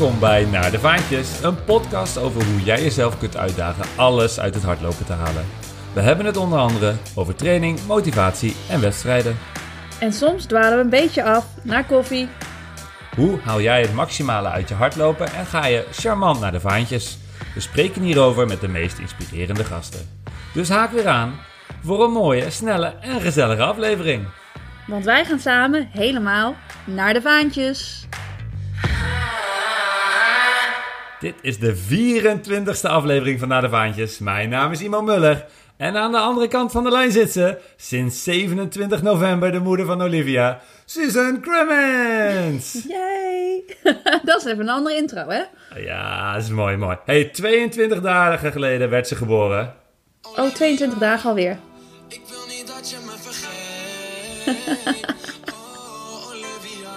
Welkom bij Naar de Vaantjes, een podcast over hoe jij jezelf kunt uitdagen alles uit het hardlopen te halen. We hebben het onder andere over training, motivatie en wedstrijden. En soms dwalen we een beetje af naar koffie. Hoe haal jij het maximale uit je hardlopen en ga je charmant naar de vaantjes? We spreken hierover met de meest inspirerende gasten. Dus haak weer aan voor een mooie, snelle en gezellige aflevering. Want wij gaan samen helemaal naar de vaantjes. Dit is de 24ste aflevering van Naar de Vaantjes. Mijn naam is Iman Muller. En aan de andere kant van de lijn zit ze, sinds 27 november de moeder van Olivia, Susan Cremens. Yay! dat is even een andere intro, hè? Ja, dat is mooi, mooi. Hey, 22 dagen geleden werd ze geboren. Oh, 22 dagen alweer. Ik wil niet dat je me vergeet. Oh, Olivia.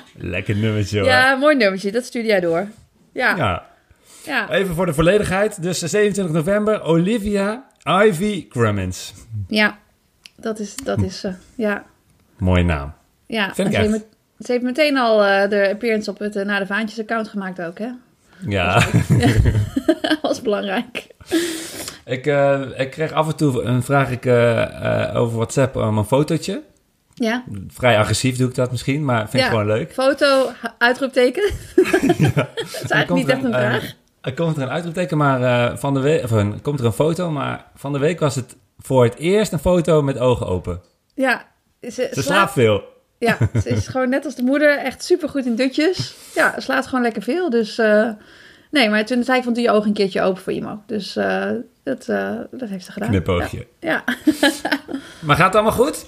Lekker nummertje hoor. Ja, mooi nummertje. Dat stuurde jij door. Ja. ja. Ja. Even voor de volledigheid. Dus 27 november, Olivia Ivy Cremens. Ja, dat is, dat is ze. Ja. Mooie naam. Ja, Vind ik ze, echt. heeft, met- ze heeft meteen al eh, de appearance op het uh, Naar de Vaantjes account gemaakt ook, hè? Ja. dat was belangrijk. ik, eh, ik kreeg af en toe een vraag ik, eh, eh, over WhatsApp om een fotootje. Ja. Vrij agressief doe ik dat misschien, maar vind ik ja. gewoon leuk. Foto, uitroepteken. dat is eigenlijk niet echt een eh, vraag. Er komt er een uitroepteken, maar eh, van de week, of een, komt er een foto, maar van de week was het voor het eerst een foto met ogen open. Ja, ze, Ze slaapt- slaapt veel. Ja, ze is gewoon net als de moeder echt super goed in dutjes. Ja, ze slaat gewoon lekker veel. Dus eh, nee, maar toen zei ik van doe je ogen een keertje open voor Imo. Dus eh, dat, eh, dat heeft ze gedaan. Knipoogje. Ja, Maar gaat het allemaal goed?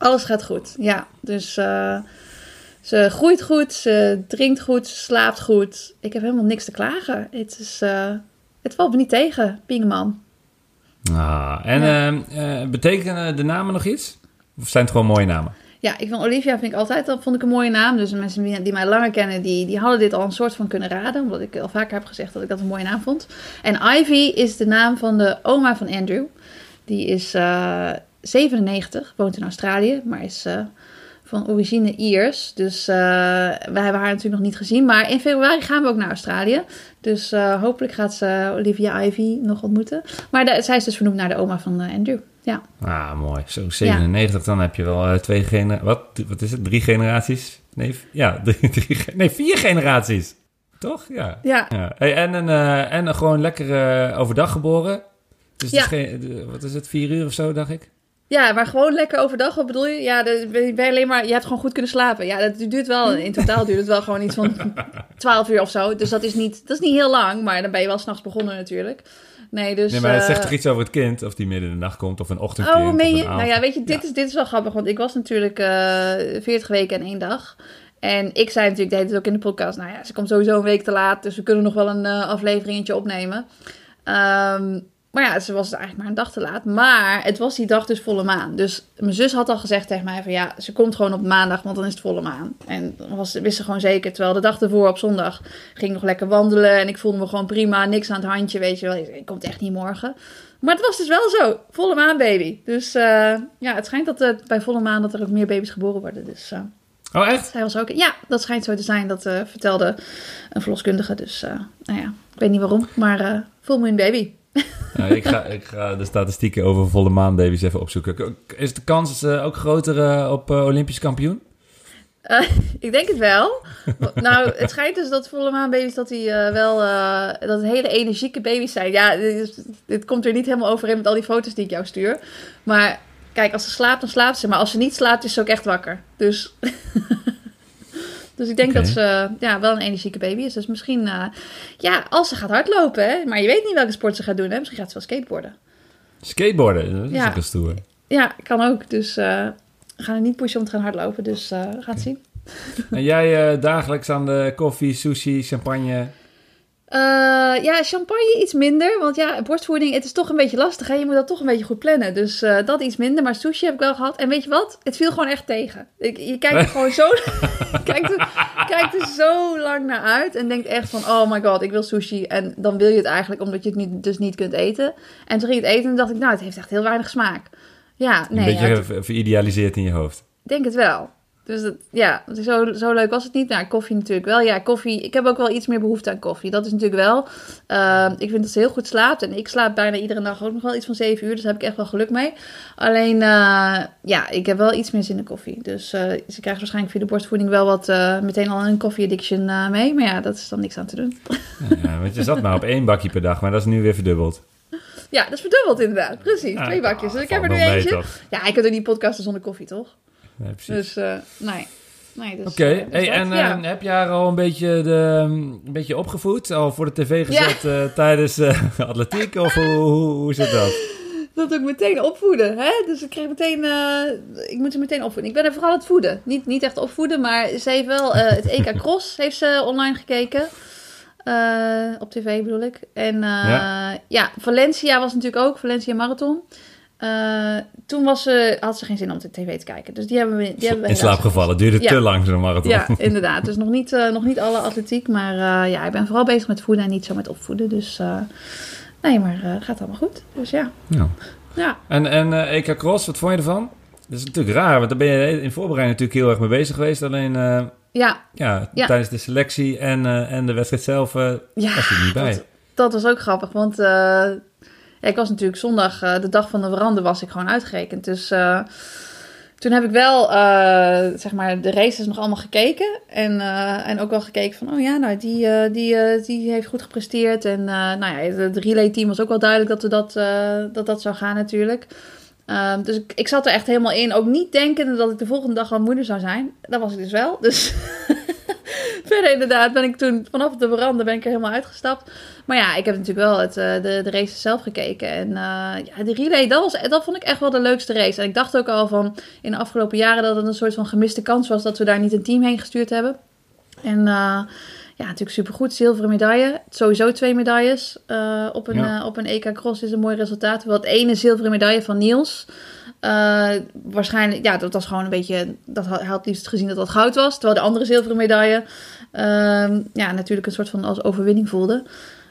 Alles gaat goed. Ja, dus eh, ze groeit goed, ze drinkt goed, ze slaapt goed. Ik heb helemaal niks te klagen. Het, is, eh, het valt me niet tegen, Pingeman. Ah, en eh, eh, betekenen de namen nog iets? Of zijn het gewoon mooie namen? Ja, ik vind Olivia vind ik altijd al vond ik een mooie naam. Dus de mensen die, die mij langer kennen, die, die hadden dit al een soort van kunnen raden. Omdat ik al vaker heb gezegd dat ik dat een mooie naam vond. En Ivy is de naam van de oma van Andrew. Die is 97, woont in Australië, maar is eh, van origine Iers. Dus eh wij hebben haar natuurlijk nog niet gezien. Maar in februari gaan we ook naar Australië. Dus eh, hopelijk gaat ze Olivia Ivy nog ontmoeten. Maar de- zij is dus vernoemd naar de oma van Andrew. Ja. Ah, mooi. Zo 97, dan heb je wel twee generaties. Wat, wat is het? Drie generaties? Nee, ja, drie, nee vier generaties. Toch? Ja. Ja. ja. Hey, en, een, en een gewoon lekker overdag geboren. Dus is geen, wat is het, vier uur of zo, dacht ik? Ja, maar gewoon lekker overdag, wat bedoel je? Ja, ben je alleen maar, je hebt gewoon goed kunnen slapen. Ja, dat duurt wel, in totaal duurt het wel gewoon iets van 12 uur of zo. Dus dat is niet, dat is niet heel lang, maar dan ben je wel s'nachts begonnen natuurlijk. Nee, dus... Nee, maar het eh, zegt toch iets over het kind? Of die midden in de nacht komt, of een ochtendkind, Oh, meen je? Nou ja, weet je, dit, Is, dit is wel grappig, want ik was natuurlijk eh 40 weken en één dag. En ik zei natuurlijk, deed het ook in de podcast, nou ja, ze komt sowieso een week te laat, dus we kunnen nog wel een eh, afleveringetje opnemen. Ehm, maar ja, ze was eigenlijk maar een dag te laat. Maar het was die dag dus volle maan. Dus mijn zus had al gezegd tegen mij van ja, ze komt gewoon op maandag, want dan is het volle maan. En dan was, wist ze gewoon zeker. Terwijl de dag ervoor op zondag ging ik nog lekker wandelen en ik voelde me gewoon prima, niks aan het handje, weet je wel. Ik, komt echt niet morgen. Maar het was dus wel zo, volle maan baby. Dus eh, ja, het schijnt dat eh, bij volle maan dat er ook meer baby's geboren worden. Dus eh, Oh, echt? zij was ook, ja, dat schijnt zo te zijn. Dat vertelde een verloskundige. Dus nou ja, ik weet niet waarom, maar eh full moon baby. Ja, ik, ga, ik ga de statistieken over volle maanbaby's even opzoeken. Is de kans eh, ook groter eh, op eh, Olympisch kampioen? Ik denk het wel. nou, het schijnt dus dat volle maanbaby's dat die wel dat hele energieke baby's zijn. Ja, dit, dit komt er niet helemaal overeen met al die foto's die ik jou stuur. Maar kijk, als ze slaapt, dan slaapt ze. Maar als ze niet slaapt, is ze ook echt wakker. Dus, dus ik denk dat ze ja, wel een energieke baby is. Dus misschien, eh, ja, als ze gaat hardlopen, hè. Maar je weet niet welke sport ze gaat doen, hè. Misschien gaat ze wel skateboarden. Skateboarden, dat is Ja. ook een stoer. Ja, kan ook. Dus eh, we gaan er niet pushen om te gaan hardlopen. Dus eh, we gaan het zien. En jij dagelijks aan de koffie, sushi, champagne. Eh, ja, champagne iets minder. Want ja, borstvoeding, het is toch een beetje lastig. Hè? Je moet dat toch een beetje goed plannen. Dus eh, dat iets minder. Maar sushi heb ik wel gehad. En weet je wat? Het viel gewoon echt tegen. Ik, je kijkt er gewoon zo... kijkt, er, kijkt er zo lang naar uit. En denkt echt van, oh my god, ik wil sushi. En dan wil je het eigenlijk omdat je het niet, dus niet kunt eten. En toen ging het eten en dacht ik, nou, het heeft echt heel weinig smaak. Ja, nee, een beetje ja, het- veridealiseerd in je hoofd. ik denk het wel. Dus dat, ja, zo, zo leuk was het niet. Nou, koffie natuurlijk wel. Ja, koffie. Ik heb ook wel iets meer behoefte aan koffie. Dat is natuurlijk wel. Ehm, ik vind dat ze heel goed slaapt. En ik slaap bijna iedere dag ook nog wel iets van 7 uur. Dus daar heb ik echt wel geluk mee. Alleen, eh, ja, ik heb wel iets meer zin in koffie. Dus eh, ze krijgt waarschijnlijk via de borstvoeding wel wat eh, meteen al een koffie addiction eh, mee. Maar ja, dat is dan niks aan te doen. Ja, want je zat maar op één bakje per dag, maar dat is nu weer verdubbeld. Ja, dat is verdubbeld inderdaad. Precies, Ja, twee bakjes. Dus ik heb er nu eentje. Ja, ik kan er niet podcasten zonder koffie, toch? Nee, precies. Dus, eh, nee. nee dus, Oké, eh, dus hey, en ja. eh, heb je haar al een beetje, de, een beetje opgevoed? Al voor de tv gezet eh, tijdens atletiek? Of hoe, hoe, hoe zit dat? Dat ook meteen opvoeden, hè? Dus ik kreeg meteen... ik moet ze meteen opvoeden. Ik ben er vooral het voeden. Niet, niet echt opvoeden, maar ze heeft wel het EK Cross heeft ze online gekeken. Op tv bedoel ik. En Ja. ja. Valencia was natuurlijk ook. Valencia Marathon. Eh, toen was ze, had ze geen zin om de tv te kijken. Dus die hebben we, die hebben we In slaap gevallen. Duurde Ja. te lang zo'n marathon. Ja, inderdaad. Dus nog niet, eh, nog niet alle atletiek. Maar eh, ja, ik ben vooral bezig met voeden en niet zo met opvoeden. Dus eh, nee, maar eh, het gaat allemaal goed. Dus ja. Ja. Ja, En, en eh, EK Cross, wat vond je ervan? Dat is natuurlijk raar, want daar ben je in voorbereiding natuurlijk heel erg mee bezig geweest. Alleen eh, ja, ja, Ja. tijdens de selectie en, eh, en de wedstrijd zelf ja was je er niet bij. dat, dat was ook grappig. Want eh, ik was natuurlijk zondag, eh, de dag van de veranda, was ik gewoon uitgerekend. Dus eh, toen heb ik wel, eh, zeg maar, de races nog allemaal gekeken. En, en ook wel gekeken van, oh ja, nou, die, die, die heeft goed gepresteerd. En nou ja, het relay team was ook wel duidelijk dat we dat, dat, dat zou gaan natuurlijk. Ehm, dus ik, ik zat er echt helemaal in. Ook niet denkende dat ik de volgende dag al moeder zou zijn. Dat was ik dus wel. Dus verder inderdaad ben ik toen vanaf de veranda ben ik er helemaal uitgestapt. Maar ja, ik heb natuurlijk wel het, eh, de, de races zelf gekeken. En eh, ja, de relay, dat, was, dat vond ik echt wel de leukste race. En ik dacht ook al van in de afgelopen jaren dat het een soort van gemiste kans was dat we daar niet een team heen gestuurd hebben. En eh, ja, natuurlijk supergoed. Zilveren medaille. Sowieso twee medailles op, een, Ja. op een EK Cross is een mooi resultaat. Wel het ene zilveren medaille van Niels. Eh, waarschijnlijk, ja, dat was gewoon een beetje. Dat hij had liefst gezien dat dat goud was. Terwijl de andere zilveren medaille. ehm, ja, natuurlijk een soort van als overwinning voelde.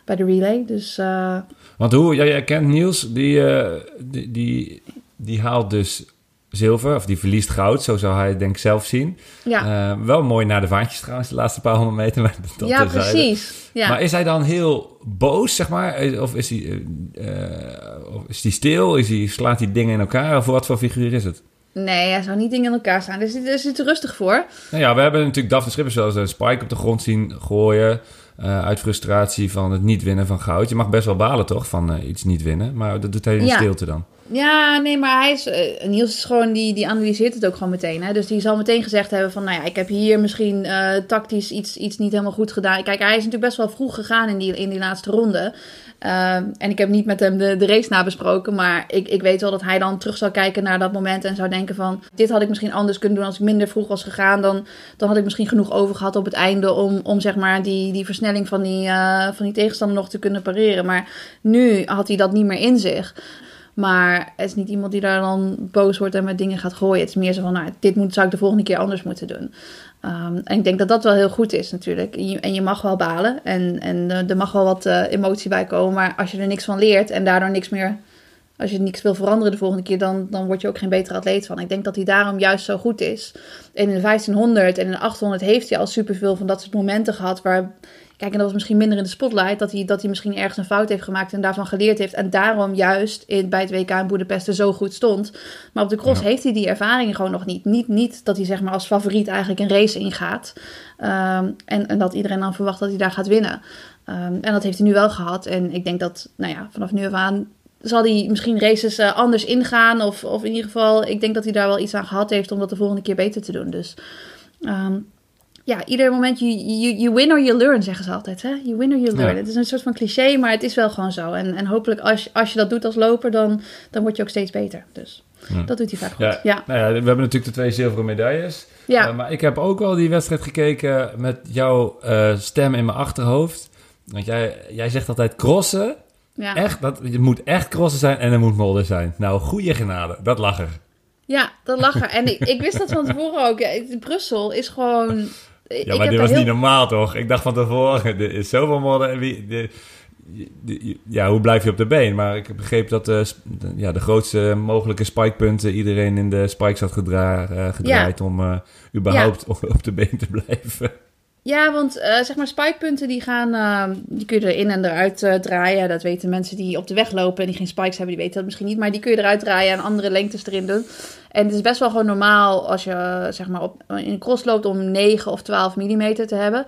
Bij de relay. Dus eh, Want hoe, jij, jij kent Niels, die, eh, die, die, die haalt dus zilver, of die verliest goud, zo zou hij het denk ik zelf zien. ja, Eh, wel mooi naar de vaantjes trouwens, de laatste paar honderd meter. Maar dat ja precies. Ja. Maar is hij dan heel boos, zeg maar? Eh, Of is hij, eh, of is hij stil? Is hij, slaat hij dingen in elkaar? Of wat voor figuur is het? Nee, hij zou niet dingen in elkaar staan. Dus daar zit er rustig voor. Nou ja, we hebben natuurlijk Daphne Schippers wel eens een spike op de grond zien gooien. Eh, uit frustratie van het niet winnen van goud. Je mag best wel balen toch, van eh, iets niet winnen. Maar dat doet hij in Ja. stilte dan. Ja, nee, maar hij is, eh, Niels is gewoon, die, die analyseert het ook gewoon meteen. Hè? Dus die zal meteen gezegd hebben van, nou ja, ik heb hier misschien tactisch iets, iets niet helemaal goed gedaan. Kijk, hij is natuurlijk best wel vroeg gegaan in die, in die laatste ronde. Ehm, en ik heb niet met hem de, de race nabesproken, maar ik, ik weet wel dat hij dan terug zou kijken naar dat moment en zou denken van, dit had ik misschien anders kunnen doen als ik minder vroeg was gegaan. Dan, dan had ik misschien genoeg over gehad op het einde om, om zeg maar die, die versnelling van die, eh, van die tegenstander nog te kunnen pareren. Maar nu had hij dat niet meer in zich. Maar het is niet iemand die daar dan boos wordt en met dingen gaat gooien. Het is meer zo van, nou, dit moet, zou ik de volgende keer anders moeten doen. Ehm, en ik denk dat dat wel heel goed is natuurlijk. En je, en je mag wel balen en, en eh, er mag wel wat eh, emotie bij komen. Maar als je er niks van leert en daardoor niks meer... Als je niks wil veranderen de volgende keer, dan, dan word je ook geen betere atleet van. Ik denk dat hij daarom juist zo goed is. En in de 1500 en in de 800 heeft hij al superveel van dat soort momenten gehad... waar Kijk, en dat was misschien minder in de spotlight. Dat hij, dat hij misschien ergens een fout heeft gemaakt en daarvan geleerd heeft. En daarom juist in, bij het WK in Boedapest er zo goed stond. Maar op de cross Ja. heeft hij die ervaring gewoon nog niet. Niet, niet dat hij zeg maar als favoriet eigenlijk een race ingaat. Ehm, en, en dat iedereen dan verwacht dat hij daar gaat winnen. Ehm, en dat heeft hij nu wel gehad. En ik denk dat, nou ja, vanaf nu af aan zal hij misschien races eh, anders ingaan. Of, of in ieder geval, ik denk dat hij daar wel iets aan gehad heeft om dat de volgende keer beter te doen. Dus ehm, ja, ieder moment, you, you, you win or you learn, zeggen ze altijd. Hè? You win or you learn. Ja. Het is een soort van cliché, maar het is wel gewoon zo. En, en hopelijk als, je- als je dat doet als loper, dan, dan word je ook steeds beter. Dus dat doet hij vaak goed. Ja, Ja, Nou ja, we hebben natuurlijk de twee zilveren medailles. ja. Eh, maar ik heb ook wel die wedstrijd gekeken met jouw eh, stem in mijn achterhoofd. Want jij, jij zegt altijd crossen. ja. Echt, dat, het moet echt crossen zijn en er moet modder zijn. Nou, goede genade. Dat lag er. ja, dat lag er. En ik, ik wist dat van tevoren ook. Ja, Brussel is gewoon... Ja, maar dit was niet normaal toch? Ik dacht van tevoren, er is zoveel modder. Wie, de- ja, hoe blijf je op de been? Maar ik heb begrepen dat de, sp- de- ja, de grootste mogelijke spikepunten iedereen in de spikes had gedra- eh, gedraaid om eh, überhaupt op, op de been te blijven. Ja, want eh, zeg maar spikepunten die gaan, eh, die kun je erin en eruit eh, draaien. Dat weten mensen die op de weg lopen en die geen spikes hebben, die weten dat misschien niet. Maar die kun je eruit draaien en andere lengtes erin doen. En het is best wel gewoon normaal als je eh, zeg maar op, in een cross loopt om 9 of 12 mm te hebben.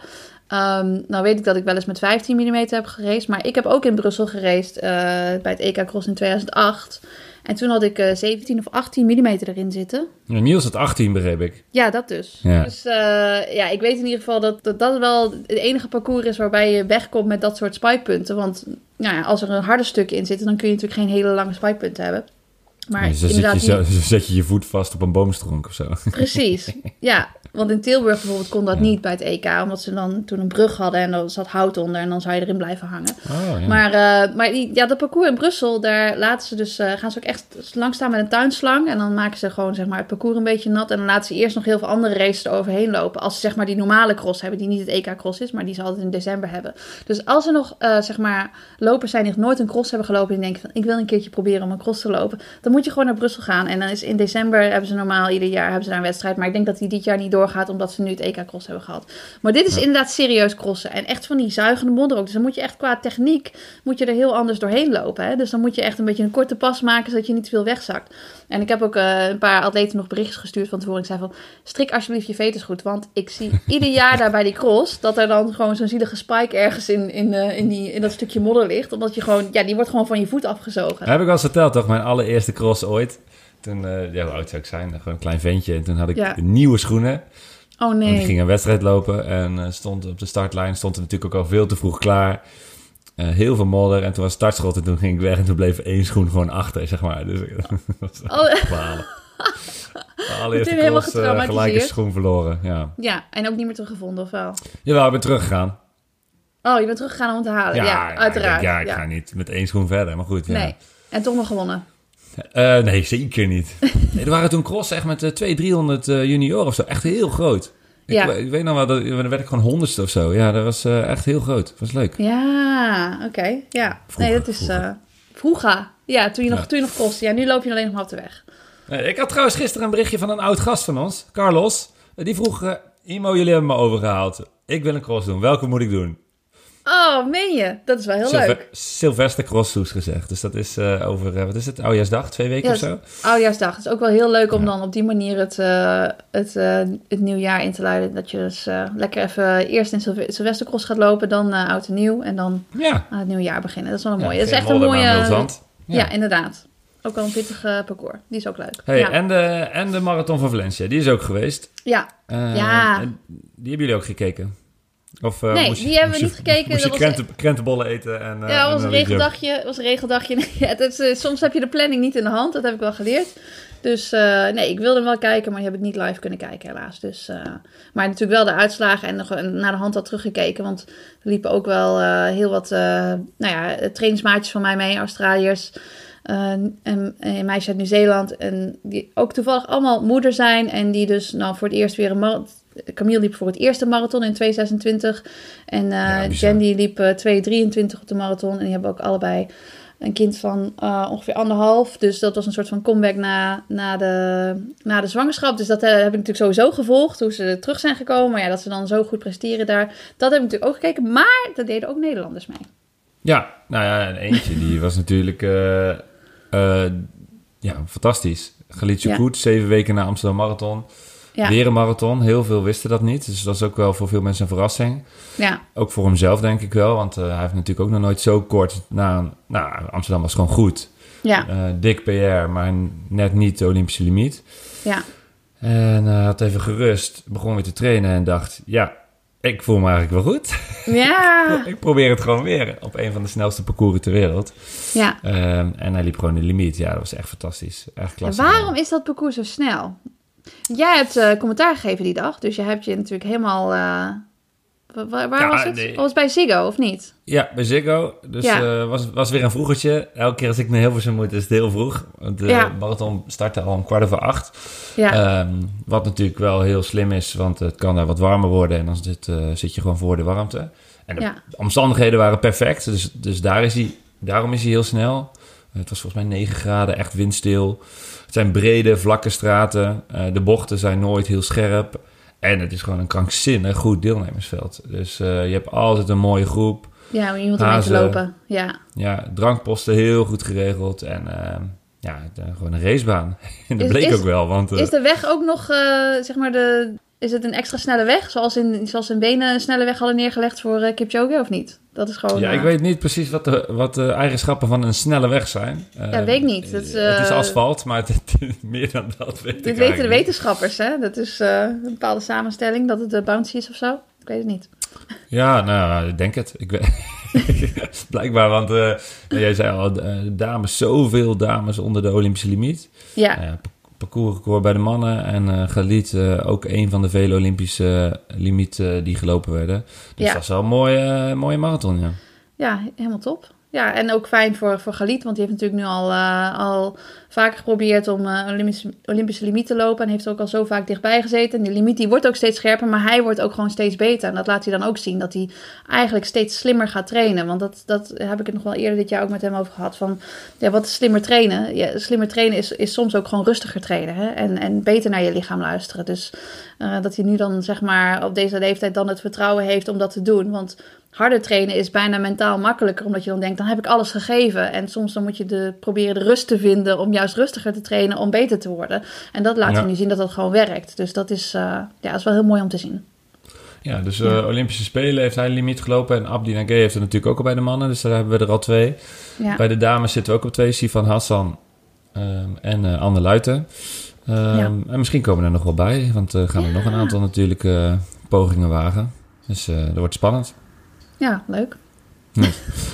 Ehm, nou weet ik dat ik wel eens met 15 mm heb geraced. Maar ik heb ook in Brussel eh, bij het EK Cross in 2008. En toen had ik eh, 17 of 18 mm erin zitten. Niels had 18, begreep ik. Ja, dat dus. Ja. Dus eh, ja, ik weet in ieder geval dat, dat dat wel het enige parcours is waarbij je wegkomt met dat soort spikepunten. Want nou ja, als er een harde stuk in zit, dan kun je natuurlijk geen hele lange spikepunten hebben. Maar Dus dan zet, inderdaad, je, zo, zet je je voet vast op een boomstronk of zo. precies. Ja, want in Tilburg bijvoorbeeld kon dat Ja. niet bij het EK, omdat ze dan toen een brug hadden en er zat hout onder en dan zou je erin blijven hangen. Oh, ja. Maar, eh, maar ja, dat parcours in Brussel, daar laten ze dus, eh, gaan ze ook echt langs staan met een tuinslang. En dan maken ze gewoon zeg maar, het parcours een beetje nat. En dan laten ze eerst nog heel veel andere races eroverheen lopen. Als ze zeg maar die normale cross hebben, die niet het EK-cross is, maar die ze altijd in december hebben. Dus als er nog eh, zeg maar, lopers zijn die nog nooit een cross hebben gelopen en die denken van ik wil een keertje proberen om een cross te lopen, dan moet je gewoon naar Brussel gaan. En dan is in december hebben ze normaal ieder jaar hebben ze daar een wedstrijd. Maar ik denk dat die dit jaar niet doorgaat omdat ze nu het EK-cross hebben gehad. Maar dit is inderdaad serieus crossen. En echt van die zuigende modder ook. Dus dan moet je echt qua techniek moet je er heel anders doorheen lopen. Hè? Dus dan moet je echt een beetje een korte pas maken, zodat je niet te veel wegzakt. En ik heb ook eh, een paar atleten nog berichtjes gestuurd van tevoren. Ik zei van, strik alsjeblieft je veters goed. Want ik zie ieder jaar daar bij die cross, dat er dan gewoon zo'n zielige spike ergens in, in, eh, in, die, in dat stukje modder ligt. Omdat je gewoon, ja, die wordt gewoon van je voet afgezogen. Heb ik al eens verteld, toch? Mijn allereerste cross ooit. Toen, eh, ja, hoe oud zou ik zijn? Gewoon een klein ventje. En toen had ik Ja. nieuwe schoenen. Oh nee. ik ging een wedstrijd lopen en stond op de startlijn. Stond er natuurlijk ook al veel te vroeg klaar. Eh, heel veel modder. En toen was startschot en toen ging ik weg. En toen bleef één schoen gewoon achter, zeg maar. Dus dat was Oh, balen. De allereerste cross, getraumatiseerd. gelijk een schoen verloren, ja. ja, en ook niet meer teruggevonden of wel? Jawel, ik ben teruggegaan. Oh, je bent teruggegaan om het te halen. Ja, uiteraard. ik ja, ik ga niet met één schoen verder, maar goed. Ja. Nee. En toch nog gewonnen. Eh, nee, zeker niet. Nee, er waren toen cross echt met eh 200, 300 eh, junioren of zo. Echt heel groot. Ik, Ja. ik weet nog wel, dat, dan werd ik gewoon honderdste of zo. Ja, dat was eh, echt heel groot. Dat was leuk. Ja, oké. Ja. Vroeger, nee, dat is vroeger. eh vroeger. Ja, toen je nog, Ja. toen je nog kost. Ja, nu loop je alleen nog maar op de weg. Ik had trouwens gisteren een berichtje van een oud gast van ons, Carlos. Eh, die vroeg, Imo, jullie hebben me overgehaald. Ik wil een cross doen. Welke moet ik doen? Oh, meen je? Dat is wel heel Sylve- leuk. Sylvester Crosshoes gezegd. Dus dat is eh, over, eh, wat is het, oudjaarsdag? Twee weken Ja, of zo? Oudjaarsdag. Het is ook wel heel leuk om Ja. dan op die manier het, eh, het, het nieuwjaar in te luiden. Dat je dus lekker even eerst in Sylve- Sylvestercross gaat lopen, dan oud en nieuw. En dan Ja. aan het nieuwjaar beginnen. Dat is wel een mooie. dat is echt een mooie... Ja. inderdaad. Ook wel een pittig parcours. Die is ook leuk. Hey, ja. en, de, en de Marathon van Valencia, die is ook geweest. ja. Ja. Die hebben jullie ook gekeken? Of, eh, Nee, moest je- die hebben we niet gekeken. Moest je Dat was- krenten, krentenbollen eten en... eh, Ja, het was en een regeldagje. was een regeldagje. Ja, het is, eh, soms heb je de planning niet in de hand. Dat heb ik wel geleerd. Dus nee, ik wilde hem wel kijken, maar je hebt het niet live kunnen kijken helaas. Dus, maar natuurlijk wel de uitslagen en nog naar de hand al teruggekeken. Want er liepen ook wel heel wat nou ja, trainingsmaatjes van mij mee, Australiërs. en, en een meisje uit Nieuw-Zeeland. En die ook toevallig allemaal moeder zijn. En die dus nou voor het eerst weer een. Camille liep voor het eerste marathon in 2026. En Ja, bizar. Jen die liep eh, 2,23 op de marathon. En die hebben ook allebei een kind van eh, ongeveer anderhalf. Dus dat was een soort van comeback na, na, de, na de zwangerschap. Dus dat heb ik natuurlijk sowieso gevolgd. Hoe ze terug zijn gekomen. Maar ja, dat ze dan zo goed presteren daar. Dat heb ik natuurlijk ook gekeken. Maar daar deden ook Nederlanders mee. Ja, nou ja, en eentje die was natuurlijk ja, fantastisch. Galiet Ja. goed, zeven weken na Amsterdam Marathon. Ja. Weer een marathon, heel veel wisten dat niet. Dus dat is ook wel voor veel mensen een verrassing. Ja, Ook voor hemzelf denk ik wel, want eh, hij heeft natuurlijk ook nog nooit zo kort na... Nou, Amsterdam was gewoon goed. ja, Eh, dik PR, maar net niet de Olympische limiet. ja. En hij had even gerust, begon weer te trainen en dacht... Ja, ik voel me eigenlijk wel goed. Ja, ik probeer het gewoon weer op een van de snelste parcours ter wereld. ja. Ehm, en hij liep gewoon de limiet. Ja, dat was echt fantastisch. Echt En klasse. waarom is dat parcours zo snel? Jij hebt eh, commentaar gegeven die dag. Dus je hebt je natuurlijk helemaal... eh, Wa- Waar, waar Ja, was het? nee. Was het bij Ziggo, of niet? Ja, bij Ziggo. Dus Ja. eh, was, was weer een vroegertje. Elke keer als ik naar Hilversum moet, is het heel vroeg. Want de Ja. marathon startte al om kwart over acht. Ja, Ehm, wat natuurlijk wel heel slim is, want het kan daar wat warmer worden. En dan zit, zit je gewoon voor de warmte. En de omstandigheden waren perfect. Dus, dus daar is hij, daarom is hij heel snel. Het was volgens mij 9 graden, echt windstil. Het zijn brede, vlakke straten. Eh, de bochten zijn nooit heel scherp. En het is gewoon een krankzinnig goed deelnemersveld. Dus eh, je hebt altijd een mooie groep. ja om iemand te lopen. Ja, Ja, drankposten heel goed geregeld. En ehm, ja, gewoon een racebaan. En dat Is- bleek is- ook wel. Want, eh, Is de weg ook nog, eh, zeg maar, de, is het een extra snelle weg? Zoals in, zoals in Wenen een snelle weg hadden neergelegd voor eh, Kipchoge, of niet? Dat is gewoon... ja, ik eh, weet niet precies wat de, wat de eigenschappen van een snelle weg zijn. Ja, weet ik niet. Dat is, het is eh, asfalt, maar het, meer dan dat weet ik Dit weten de wetenschappers, hè? Dat is eh, een bepaalde samenstelling, dat het de bouncy is of zo. Ik weet het niet. Ja, nou, ik denk het. Ik weet... Blijkbaar, want eh, jij zei al, eh, dames, zoveel dames onder de Olympische limiet. Ja, Uh, parcoursrecord bij de mannen en eh Galit eh, ook een van de vele Olympische limieten die gelopen werden. Dus Ja. dat is wel een mooie, eh, mooie marathon, ja. ja helemaal top. Ja, en ook fijn voor, voor Galit, want die heeft natuurlijk nu al, eh, al vaker geprobeerd om een Olympische, limiet te lopen. En heeft ook al zo vaak dichtbij gezeten. En die limiet die wordt ook steeds scherper, maar hij wordt ook gewoon steeds beter. En dat laat hij dan ook zien, dat hij eigenlijk steeds slimmer gaat trainen. Want dat, dat heb ik het nog wel eerder dit jaar ook met hem over gehad. Van, ja, wat is slimmer trainen? Ja, slimmer trainen is, is soms ook gewoon rustiger trainen. Hè? En, en beter naar je lichaam luisteren. Dus eh, dat hij nu dan zeg maar op deze leeftijd dan het vertrouwen heeft om dat te doen. Want harder trainen is bijna mentaal makkelijker. Omdat je dan denkt, dan heb ik alles gegeven. En soms dan moet je de, proberen de rust te vinden om juist rustiger te trainen om beter te worden. En dat laat Ja. hij nu zien dat dat gewoon werkt. Dus dat is, eh, ja, dat is wel heel mooi om te zien. Ja, dus eh, Olympische Spelen heeft hij een limiet gelopen. En Abdi Nagay heeft het natuurlijk ook al bij de mannen. Dus daar hebben we er al twee. Ja, Bij de dames zitten we ook op twee. Sivan Hassan ehm, en eh, Anne Luiten. Ehm, Ja. En misschien komen er nog wel bij. Want er gaan Ja. nog een aantal natuurlijk eh, pogingen wagen. Dus dat wordt spannend. Ja leuk.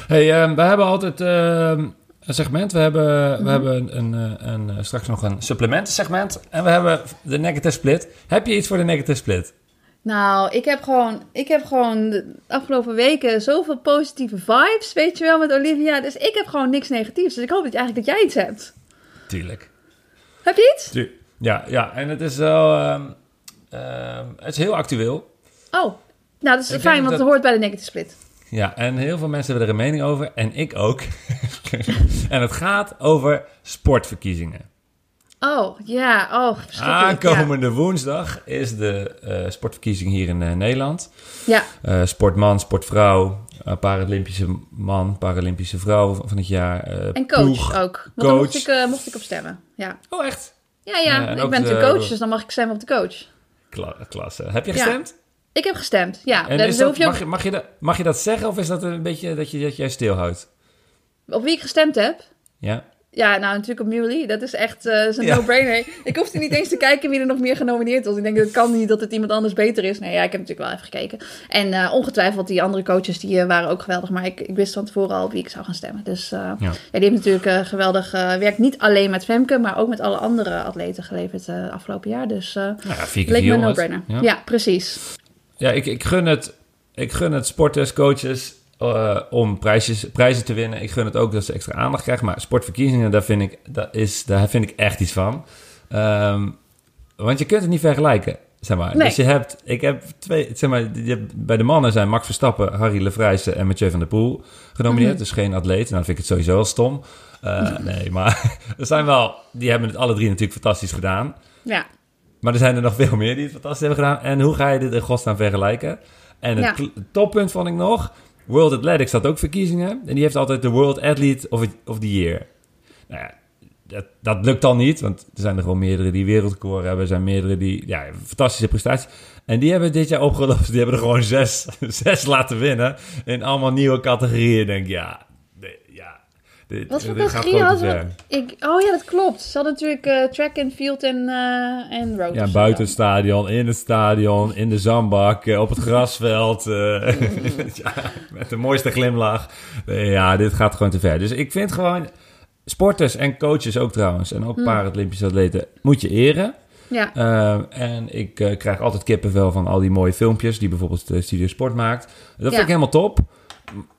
Hey, ehm, we hebben altijd ehm, een segment. We hebben, Mhm. we hebben een, een, een, eh, straks nog een supplementensegment. En we hebben de negative split. Heb je iets voor de negative split? Nou, ik heb gewoon, ik heb gewoon de afgelopen weken zoveel positieve vibes, weet je wel, met Olivia. Dus ik heb gewoon niks negatiefs. Dus ik hoop dat, eigenlijk dat jij iets hebt. Tuurlijk. Heb je iets? Ja, ja, en het is wel... ehm, het is heel actueel. Oh, nou dat is Ik fijn, want dat- het hoort bij de negative split. Ja, en heel veel mensen hebben er een mening over. En ik ook. en het gaat over sportverkiezingen. Oh, ja, oh. Aankomende woensdag is de eh, sportverkiezing hier in eh, Nederland. Ja, Eh, sportman, sportvrouw, Paralympische man, Paralympische vrouw van het jaar. en coach ploeg. ook. Want dan mocht coach. ik, mocht ik op stemmen. Ja, Oh, echt? ja, ja. Ik ben de- natuurlijk coach, dus dan mag ik stemmen op de coach. Kla- klasse. Heb je Ja. gestemd? Ik heb gestemd, ja. En dus dat, hoef je ook- mag, je, mag, je dat, mag je dat zeggen of is dat een beetje dat, je, dat jij stilhoudt? Op wie ik gestemd heb? Ja? Ja, nou natuurlijk op Muley. Dat is echt zo'n Ja. no-brainer. Ik hoefde niet eens te kijken wie er nog meer genomineerd was. Ik denk, dat kan niet dat het iemand anders beter is. Nee, ja, ik heb natuurlijk wel even gekeken. En eh, ongetwijfeld, die andere coaches die eh, waren ook geweldig. Maar ik, ik wist van tevoren al wie ik zou gaan stemmen. Dus eh, ja. die heeft natuurlijk geweldig uh, werk. Niet alleen met Femke, maar ook met alle andere atleten geleverd uh, afgelopen jaar. Dus uh, Nou ja, vier keer me een 400. no-brainer. Ja. Ja. precies. Ja, ik, ik, gun het, ik gun het sporters, coaches uh, om prijsjes, prijzen te winnen. Ik gun het ook dat ze extra aandacht krijgen. Maar sportverkiezingen, daar vind ik, dat is, daar vind ik echt iets van. Um, want je kunt het niet vergelijken. Zeg maar. Nee. Dus je hebt, ik heb twee, zeg maar, je hebt, bij de mannen zijn Max Verstappen, Harry Levrijsen en Mathieu van der Poel genomineerd. Mhm. Dus geen atleet. Nou, dan vind ik het sowieso wel stom. Uh, nee, maar er zijn wel, die hebben het alle drie natuurlijk fantastisch gedaan. Ja. Maar er zijn er nog veel meer die het fantastisch hebben gedaan. En hoe ga je dit in godsnaam vergelijken? En het Ja. toppunt vond ik nog... World Athletics had ook verkiezingen. En die heeft altijd de World Athlete of, of the Year. Nou ja, dat, dat lukt al niet. Want er zijn er gewoon meerdere die wereldrecord hebben. Er zijn meerdere die... Ja, fantastische prestaties. En die hebben dit jaar opgelost. Die hebben er gewoon zes, zes laten winnen. In allemaal nieuwe categorieën. Ik denk, ja... dit, Wat voor categorie? Ik, oh ja, dat klopt. Ze hadden natuurlijk eh, track and field en, uh, en road. Ja, buiten het stadion, in het stadion, in de zandbak, eh, op het grasveld. eh, ja, met de mooiste glimlach. Ja, dit gaat gewoon te ver. Dus ik vind gewoon, sporters en coaches ook trouwens, en ook. Paralympische atleten, moet je eren. Ja. En ik krijg altijd kippenvel van al die mooie filmpjes die bijvoorbeeld de Studio Sport maakt. Dat vind ik helemaal top.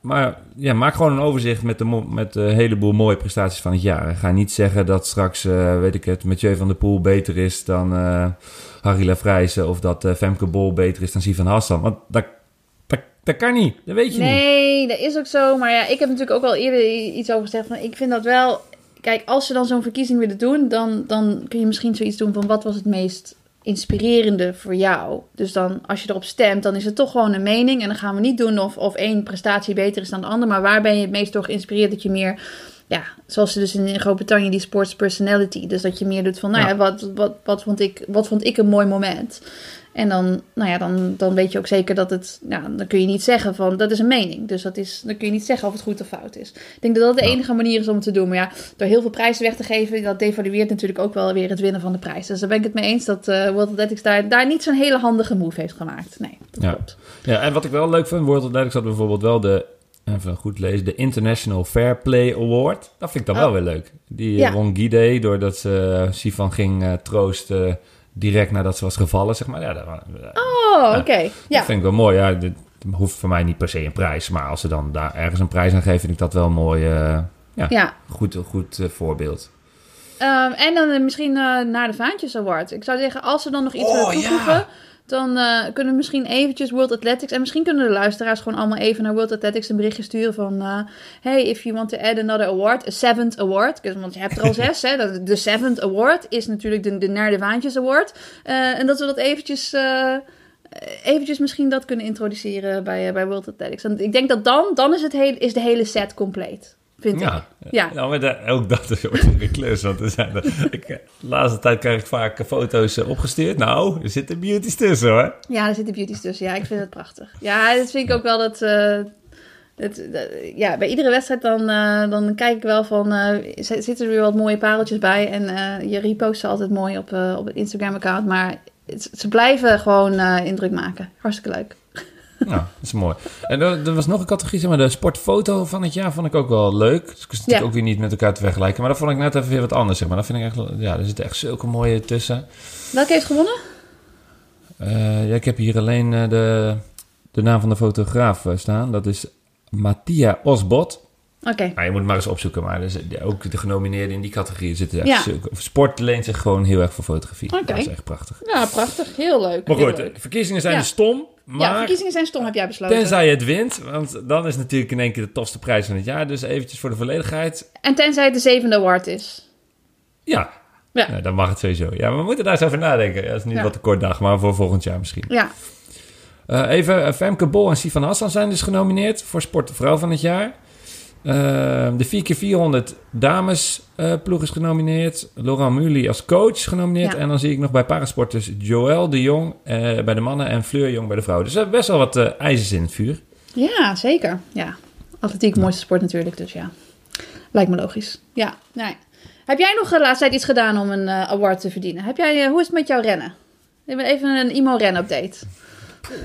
Maar ja, maak gewoon een overzicht met, de met een heleboel mooie prestaties van het jaar. Ga niet zeggen dat straks, eh, weet ik het, Mathieu van der Poel beter is dan eh Harry Lafrijzen... of dat eh, Femke Bol beter is dan Sivan Hassan. Want dat, dat, kan niet, dat weet je niet. Nee, dat is ook zo. Maar ja, ik heb natuurlijk ook al eerder iets over gezegd. Van, ik vind dat wel... Kijk, als ze dan zo'n verkiezing willen doen... Dan, dan kun je misschien zoiets doen van... Wat was het meest inspirerende voor jou? Dus dan, als je erop stemt, dan is het toch gewoon een mening. En dan gaan we niet doen of, of één prestatie beter is dan de ander. Maar waar ben je het meest door geïnspireerd? Dat je meer... Ja, zoals ze dus in Groot-Brittannië die sports personality. Dus dat je meer doet van... Nou ja, Ja. wat, wat, wat, vond ik, wat vond ik een mooi moment? En dan, nou ja, dan, dan weet je ook zeker dat het. Nou, dan kun je niet zeggen van dat is een mening. Dus dat is, dan kun je niet zeggen of het goed of fout is. Ik denk dat dat de enige manier is om het te doen. Maar ja, door heel veel prijzen weg te geven, dat devalueert natuurlijk ook wel weer het winnen van de prijs. Dus daar ben ik het mee eens dat eh World Athletics daar, daar niet zo'n hele handige move heeft gemaakt. Nee, dat Ja. klopt. Ja, en wat ik wel leuk vind, World Athletics had bijvoorbeeld wel de, even goed lezen, de International Fair Play Award. Dat vind ik dan Oh. wel weer leuk. Die eh, Ja. won Guide, doordat ze uh, Sifan ging eh, troosten direct nadat ze was gevallen, zeg maar. Ja, dat, eh, Oh, oké. dat Ja. vind ik wel mooi. Ja, dit hoeft voor mij niet per se een prijs, maar als ze dan daar ergens een prijs aan geven, vind ik dat wel een mooi, eh, ja. goed, goed eh, voorbeeld. Ehm, en dan misschien naar de Vaantjes Award. Ik zou zeggen, als ze dan nog iets Oh, willen toevoegen, ja. Dan eh, kunnen we misschien eventjes World Athletics... En misschien kunnen de luisteraars gewoon allemaal even naar World Athletics een berichtje sturen van... eh, hey, if you want to add another award, a seventh award. Want je hebt er al zes, hè. De seventh award is natuurlijk de, de Naar de Vaantjes Award. Eh, en dat we dat eventjes... eventjes misschien dat kunnen introduceren bij, bij World Athletics. En ik denk dat dan, dan is, het heel, is de hele set compleet. Vind ik. Ja, Ja. Nou, maar daar- ook dat is een klus. Want er zijn er, ik, eh, de laatste tijd krijg ik vaak foto's eh, opgestuurd. Nou, er zitten beauties tussen hoor. Ja, er zitten beauties tussen. Ja, ik vind het prachtig. Ja, dat vind ik ook wel dat... eh, het, dat- ja, bij iedere wedstrijd dan, eh, dan kijk ik wel van... eh, z- zitten er weer wat mooie pareltjes bij. En eh, je repost ze altijd mooi op, eh, op het Instagram-account. Maar het- ze blijven gewoon eh, indruk maken. Hartstikke leuk. Nou, dat is mooi. En er, er was nog een categorie, zeg maar, de sportfoto van het jaar vond ik ook wel leuk. Dus ik is natuurlijk Ja. ook weer niet met elkaar te vergelijken. Maar dat vond ik net even weer wat anders, zeg maar. Dat vind ik echt, ja, er zitten echt zulke mooie tussen. Welke heeft gewonnen? Eh, ja, ik heb hier alleen eh, de, de naam van de fotograaf eh, staan. Dat is Mattia Osbot. Oké. Nou, je moet het maar eens opzoeken. Maar ook de genomineerden in die categorie zitten echt Ja. zulke... Sport leent zich gewoon heel erg voor fotografie. Dat is echt prachtig. Ja, prachtig. Heel leuk. Maar goed, de verkiezingen zijn Ja. dus stom. Maar Ja, verkiezingen zijn stom, heb jij besloten. tenzij je het wint, want dan is natuurlijk in één keer de tofste prijs van het jaar. Dus eventjes voor de volledigheid. En tenzij het de zevende award is. Ja, Ja. Nou, dan mag het sowieso. Ja, maar we moeten daar eens over nadenken. Ja, dat is niet Ja. wat te kort dag, maar voor volgend jaar misschien. Ja. Eh, even, eh, Femke Bol en Sifan Hassan zijn dus genomineerd voor Sport de Vrouw van het jaar. Eh, de 4x400 dames eh, ploeg is genomineerd. Laurent Mully als coach genomineerd. Ja. En dan zie ik nog bij parasporters Joël de Jong eh, bij de mannen en Fleur Jong bij de vrouwen. Dus we hebben best wel wat eh ijzers in het vuur. Ja, zeker. Ja. Atletiek, mooiste sport natuurlijk, dus ja. Lijkt me logisch. Ja, nee. Heb jij nog de laatste tijd iets gedaan om een eh, award te verdienen? Heb jij, eh, hoe is het met jouw rennen? Even een imo-ren-update.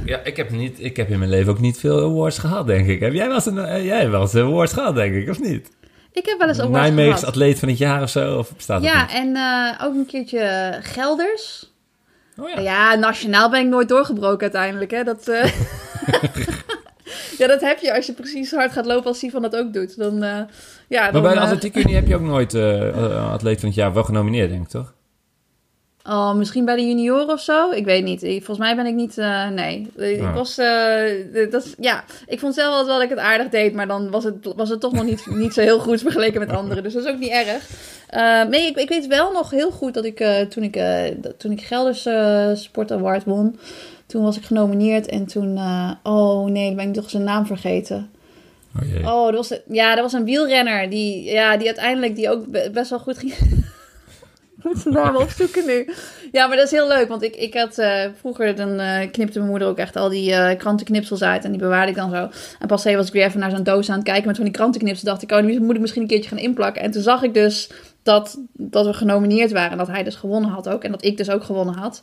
Ja, ik heb, niet, ik heb in mijn leven ook niet veel awards gehad, denk ik. Heb jij wel eens een, eh, jij wel eens een awards gehad, denk ik, of niet? Ik heb wel eens awards Nijmeegs gehad. atleet van het jaar of zo? Of bestaat Ja, en eh, ook een keertje Gelders. Oh ja. Ja, nationaal ben ik nooit doorgebroken uiteindelijk. Hè? Dat, eh, ja, dat heb je als je precies hard gaat lopen als Sivan dat ook doet. Dan, eh, ja, Maar dan, bij de eh, Atletiekunie heb je ook nooit eh, eh, atleet van het jaar wel genomineerd, denk ik, toch? Oh, misschien bij de junioren of zo? Ik weet niet. Volgens mij ben ik niet... eh, nee. Ik Ja. was... eh, dat, ja, ik vond zelf wel dat ik het aardig deed. Maar dan was het, was het toch nog niet, niet zo heel goed vergeleken met anderen. Dus dat is ook niet erg. Eh, nee, ik, ik weet wel nog heel goed dat ik... toen ik, toen ik Gelders Sport Award won... Toen was ik genomineerd. En toen... oh nee, dan ben ik toch zijn naam vergeten. Oh jee. Oh, dat was, ja, dat was een wielrenner die, ja, die uiteindelijk die ook be- best wel goed ging. Moet zijn naam opzoeken nu. Ja, maar dat is heel leuk, want ik, ik had eh, vroeger, dan eh, knipte mijn moeder ook echt al die eh, krantenknipsels uit en die bewaarde ik dan zo. En pas even was ik weer even naar zo'n doos aan het kijken met van die krantenknipsels, dacht ik, oh, die moet ik misschien een keertje gaan inplakken. En toen zag ik dus dat, dat we genomineerd waren en dat hij dus gewonnen had ook en dat ik dus ook gewonnen had.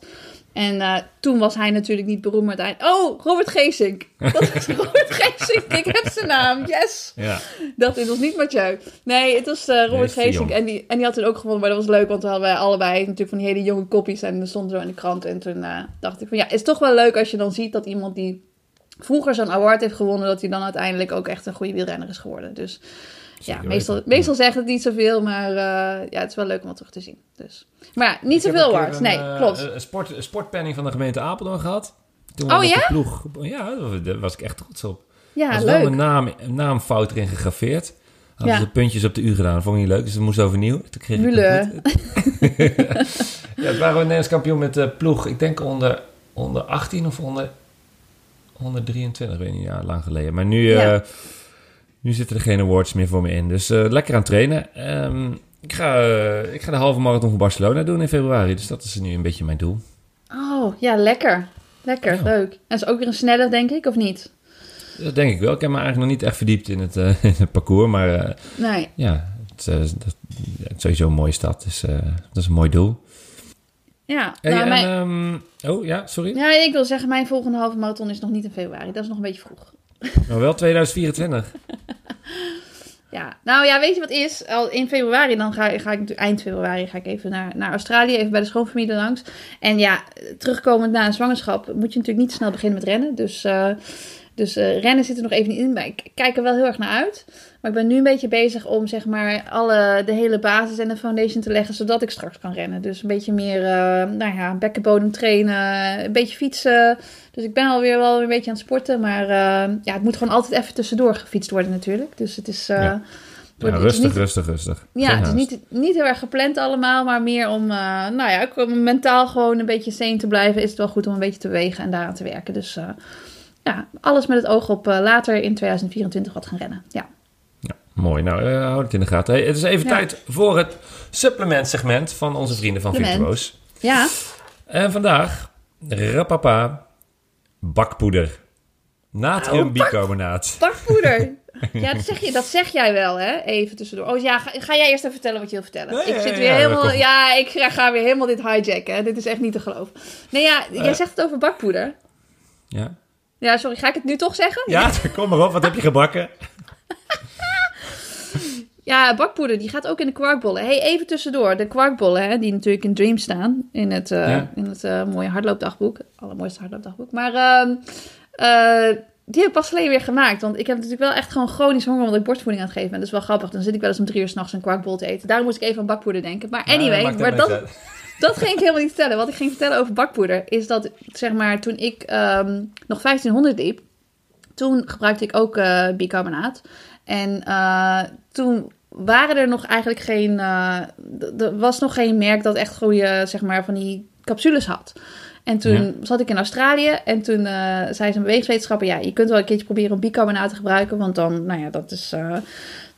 En eh, toen was hij natuurlijk niet beroemd, maar uiteindelijk... Oh, Robert Geesink. Dat is Robert Geesink. Ik heb zijn naam. Yes. Ja. Dat het was niet Mathieu. Nee, het was eh, Robert. Geesink. En die, en die had toen ook gewonnen, maar dat was leuk. Want we hadden wij allebei natuurlijk van die hele jonge koppies. En dat stond zo in de krant. En toen eh, dacht ik van ja, het is toch wel leuk als je dan ziet dat iemand die vroeger zo'n award heeft gewonnen... dat hij dan uiteindelijk ook echt een goede wielrenner is geworden. Dus ja, meestal, meestal zegt het niet zoveel. Maar eh, ja, het is wel leuk om wat terug te zien. Dus. Maar ja, niet zoveel een, Nee, eh, klopt. Een sport, een sportpenning van de gemeente Apeldoorn gehad. Toen Oh, ja? de ploeg. Ja, daar was ik echt trots op. Er Ja, was wel een naam, een naamfout erin gegraveerd. Hadden Ja. ze puntjes op de U gedaan. Dat vond ik niet leuk, dus dat moest overnieuw. Toen kreeg het Mule. goed. ja, het waren we Nederlands kampioen met de ploeg. Ik denk onder, onder 18 of onder, onder 23, weet niet, ja, lang geleden. Maar nu, Ja. eh, nu zitten er geen awards meer voor me in. Dus eh, lekker aan trainen. Ehm, ik, ga, eh, ik ga de halve marathon van Barcelona doen in februari. Dus dat is nu een beetje mijn doel. Oh, ja, lekker. Lekker, Ja. leuk. En is ook weer een snelle, denk ik, of niet? Dat denk ik wel. Ik heb me eigenlijk nog niet echt verdiept in het, eh, in het parcours. Maar Nee. ja, het, dat, het is sowieso een mooie stad. Dus dat is een mooi doel. Ja, Hey, nou, en, mijn- ehm, oh ja, sorry. ja, ik wil zeggen, mijn volgende halve marathon is nog niet in februari. Dat is nog een beetje vroeg. Maar wel 2024. Ja, nou ja, weet je wat is? Al in februari, dan ga, ga ik natuurlijk eind februari ga ik even naar, naar Australië, even bij de schoonfamilie langs. En ja, terugkomend na een zwangerschap moet je natuurlijk niet snel beginnen met rennen. Dus, eh, dus eh, rennen zit er nog even niet in. Maar ik kijk er wel heel erg naar uit. Maar ik ben nu een beetje bezig om zeg maar alle, de hele basis en de foundation te leggen, zodat ik straks kan rennen. Dus een beetje meer, eh, nou ja, bekkenbodem trainen, een beetje fietsen. Dus ik ben alweer wel een beetje aan het sporten. Maar eh, ja, het moet gewoon altijd even tussendoor gefietst worden natuurlijk. Dus het is... Ja. rustig, niet- rustig, rustig. ja, Geen het is niet, niet heel erg gepland allemaal, maar meer om, nou ja, mentaal gewoon een beetje sane te blijven, is het wel goed om een beetje te bewegen en daaraan te werken. Dus ja, alles met het oog op eh, later in 2024 wat gaan rennen. Ja. Ja, mooi. Nou, eh houd het in de gaten. Hey, het is even Ja. tijd voor het supplement segment van onze vrienden van. Virtuoos. Ja, En vandaag, rapapa, bakpoeder. Natriumbicarbonaat. bakpoeder. ja, dat zeg, je, dat zeg jij wel, hè? Even tussendoor. Oh ja, ga, ga jij eerst even vertellen wat je wil vertellen? Nee, ik zit weer ja, helemaal, ja, ik ga, ga weer helemaal dit hijacken. Hè? Dit is echt niet te geloven. Nee, ja, jij Eh. zegt het over bakpoeder. Ja. Ja, sorry, ga ik het nu toch zeggen? ja, kom maar op. Wat heb je gebakken? Ja, bakpoeder, die gaat ook in de kwarkbollen. Hey, even tussendoor. De kwarkbollen, hè, die natuurlijk in Dream staan. In het, Ja. in het eh, mooie hardloopdagboek. Allermooiste hardloopdagboek. Maar ehm, eh, die heb ik pas geleden weer gemaakt. Want ik heb natuurlijk wel echt gewoon chronisch honger... omdat ik borstvoeding aan het geven ben. Dat is wel grappig. Dan zit ik wel eens om drie uur s'nachts een kwarkbol te eten. Daarom moest ik even aan bakpoeder denken. Maar anyway, maakt maar dat. Dat ging ik helemaal niet vertellen. Wat ik ging vertellen over bakpoeder... is dat, zeg maar, toen ik ehm, nog 1500 liep... toen gebruikte ik ook eh, bicarbonaat. En eh, toen waren er nog eigenlijk geen... eh, er was nog geen merk dat echt goede, zeg maar, van die capsules had. En toen Ja. zat ik in Australië en toen zei zo'n bewegingswetenschapper... ja, je kunt wel een keertje proberen om bicarbonaat te gebruiken... want dan, nou ja, dat is...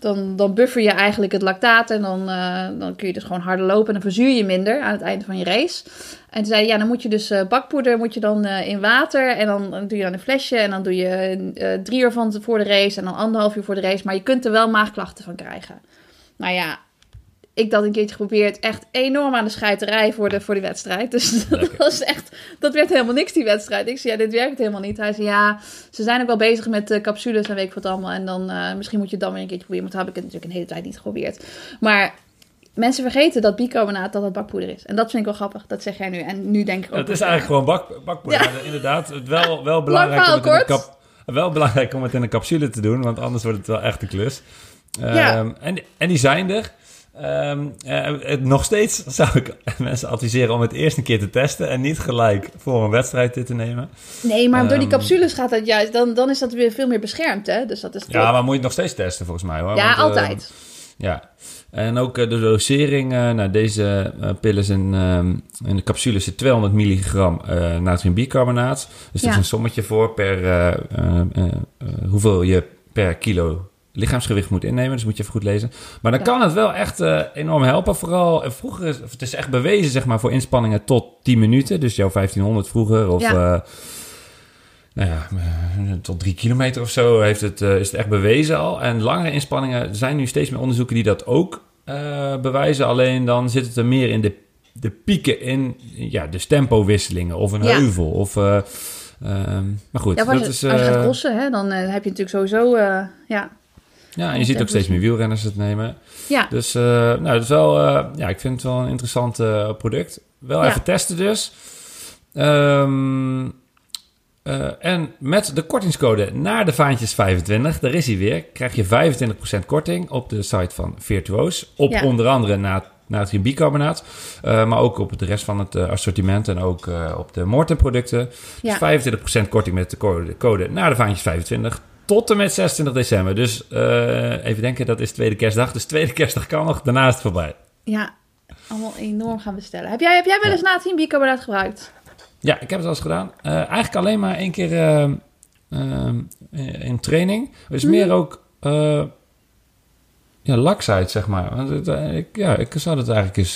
dan, dan buffer je eigenlijk het lactaat en dan, eh, dan kun je dus gewoon harder lopen... en dan verzuur je minder aan het einde van je race. En toen zei hij, ja, dan moet je dus eh, bakpoeder moet je dan eh, in water... en dan, doe je dan een flesje en dan doe je drie uur van voor de race... en dan anderhalf uur voor de race, maar je kunt er wel maagklachten van krijgen. Nou ja, ik dat een keertje geprobeerd. Echt enorm aan de scheiterij voor de, voor die wedstrijd. Dus dat was echt... Dat werd helemaal niks, die wedstrijd. Ik zei, ja, dit werkt helemaal niet. Hij zei, ja, ze zijn ook wel bezig met eh, capsules en weet ik wat allemaal. En dan, eh, misschien moet je het dan weer een keertje proberen. Maar toen heb ik het natuurlijk een hele tijd niet geprobeerd. Maar mensen vergeten dat bicarbonaat dat het bakpoeder is. En dat vind ik wel grappig. Dat zeg jij nu. En nu denk ik ook... Het is eigenlijk gewoon bak, bakpoeder. Ja. Inderdaad, het wel, wel, belangrijk om verhaal het in een kort. kap, wel belangrijk om het in een capsule te doen, want anders wordt het wel echt een klus. Ja. Ehm, en, en die zijn er. Ehm, eh, het, nog steeds zou ik mensen adviseren om het eerst een keer te testen en niet gelijk voor een wedstrijd dit te nemen. Nee, maar door die Ehm. capsules gaat dat juist... Dan, dan is dat weer veel meer beschermd, hè? Dus dat is. Ja, maar moet je het nog steeds testen volgens mij hoor. Ja, Want, ehm, altijd. Ja, en ook eh, de dosering. eh, nou, deze eh, pillen zijn ehm, in de capsule zit 200 milligram eh natriumbicarbonaat. Dus er Ja. is een sommetje voor per eh, eh, eh, eh, hoeveel je per kilo lichaamsgewicht moet innemen. Dus moet je even goed lezen. Maar dan Ja. kan het wel echt eh, enorm helpen. Vooral eh, vroeger, is, het is echt bewezen zeg maar voor inspanningen tot 10 minuten. Dus jouw 1500 vroeger of... Ja. eh, nou ja, tot drie kilometer of zo heeft het, is het echt bewezen al. En langere inspanningen er zijn nu steeds meer onderzoeken die dat ook bewijzen. Alleen dan zit het er meer in de de pieken in ja, de tempowisselingen of een Ja. heuvel. Of, ehm, maar goed, Ja, als, dat je, is... als je gaat crossen, hè, dan heb je natuurlijk sowieso... ja. Ja, en je ziet ook steeds meer wielrenners het nemen. Ja. Dus eh, nou, dat is wel, eh, ja, ik vind het wel een interessant eh, product. Wel Ja. even testen dus. Ehm, eh, en met de kortingscode naar de vaantjes 25, daar is hij weer, krijg je 25% korting op de site van Virtuoos. Op Ja. onder andere na natriumbicarbonaat, eh, maar ook op de rest van het assortiment en ook op de Morten producten. Ja. Dus 25% korting met de code, code naar de vaantjes 25 tot en met 26 december. Dus eh, even denken, dat is tweede kerstdag. Dus tweede kerstdag kan nog, daarna is het voorbij. ja, allemaal enorm gaan bestellen. Heb jij, heb jij wel eens natrium bicarbonaat gebruikt? Ja, ik heb het al eens gedaan. Eh, eigenlijk alleen maar één keer eh, in training. Het is meer ook ja, laksheid, zeg maar. Want het, ik, ja, ik zou dat eigenlijk eens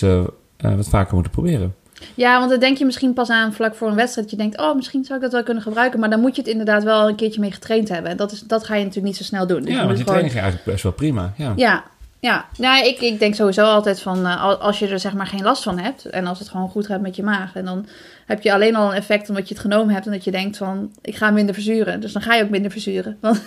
wat vaker moeten proberen. Ja, want dan denk je misschien pas aan vlak voor een wedstrijd. Dat je denkt, oh, misschien zou ik dat wel kunnen gebruiken. Maar dan moet je het inderdaad wel een keertje mee getraind hebben. En dat, is, dat ga je natuurlijk niet zo snel doen. Dus ja, want die gewoon- training ging eigenlijk best wel prima. Ja. Ja, ja. Nou, ik, ik denk sowieso altijd van eh, al- als je er zeg maar geen last van hebt en als het gewoon goed gaat met je maag, en dan heb je alleen al een effect omdat je het genomen hebt en dat je denkt van ik ga minder verzuren. Dus dan ga je ook minder verzuren. Want,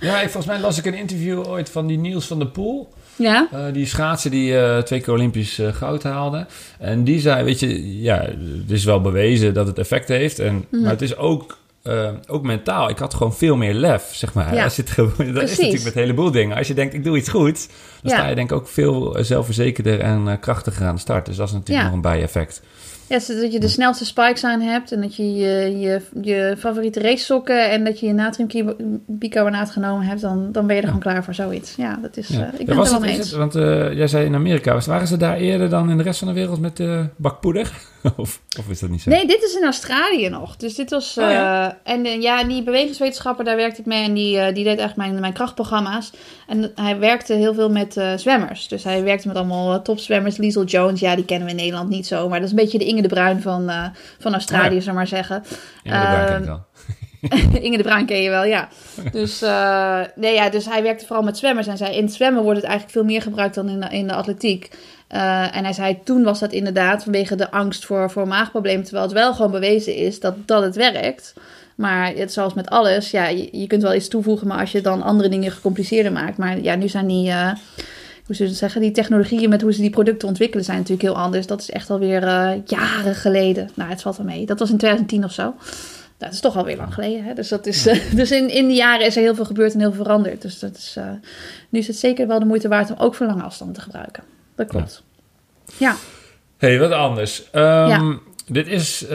Ja, volgens mij las ik een interview ooit van die Niels van der Poel. Ja, Eh, die schaatser die eh, twee keer Olympisch eh, goud haalde. En die zei, weet je, ja, het is wel bewezen dat het effect heeft. En, Mhm. Maar het is ook, ook mentaal. Ik had gewoon veel meer lef, zeg maar. Ja. Als je het gewoon, dat Precies. is natuurlijk met een heleboel dingen. Als je denkt, ik doe iets goeds, dan Ja. sta je denk ik ook veel zelfverzekerder en nog aan de start. Dus dat is natuurlijk Ja. nog een bijeffect. Ja zodat je de snelste spikes aan hebt en dat je je, je, je favoriete race sokken en dat je je natriumbicarbonaat genomen hebt, dan, dan ben je er gewoon klaar voor zoiets. Ja, dat is, Ja. eh, ik ben was het er wel mee het, eens. want eh, jij zei in Amerika, was- waren ze daar eerder dan in de rest van de wereld met de bakpoeder? of, of is dat niet zo? Nee, dit is in Australië nog. Dus dit was. Oh, ja. eh, en eh, ja, die bewegingswetenschapper, daar werkte ik mee. En die, eh, die deed eigenlijk mijn, mijn krachtprogramma's. En hij werkte heel veel met eh, zwemmers. Dus hij werkte met allemaal topzwemmers. Liesel Jones, ja, die kennen we in Nederland niet zo. Maar dat is een beetje de Inge de Bruin van, eh, van Australië, Oh ja. we maar zeggen. Ja, dat werkt Ehm, ik wel. Inge de Bruin ken je wel, ja. Dus, eh, nee, ja, dus hij werkte vooral met zwemmers. En zei, in het zwemmen wordt het eigenlijk veel meer gebruikt dan in de, in de atletiek. Eh, en hij zei, toen was dat inderdaad vanwege de angst voor, voor maagproblemen. Terwijl het wel gewoon bewezen is dat, dat het werkt. Maar het, zoals met alles, ja, je, je kunt wel iets toevoegen... maar als je dan andere dingen gecompliceerder maakt. Maar ja, nu zijn die... eh, hoe het zeggen, die technologieën met hoe ze die producten ontwikkelen zijn natuurlijk heel anders. Dat is echt alweer eh jaren geleden. Nou, het valt wel mee. Dat was in 2010 of zo. Dat is toch alweer lang geleden. Hè? Dus, dat is, dus in, in die jaren is er heel veel gebeurd en heel veel veranderd. Dus dat is, nu is het zeker wel de moeite waard om ook voor lange afstanden te gebruiken. Dat klopt. Ja, hey, wat anders. Ehm, Ja. Dit is eh,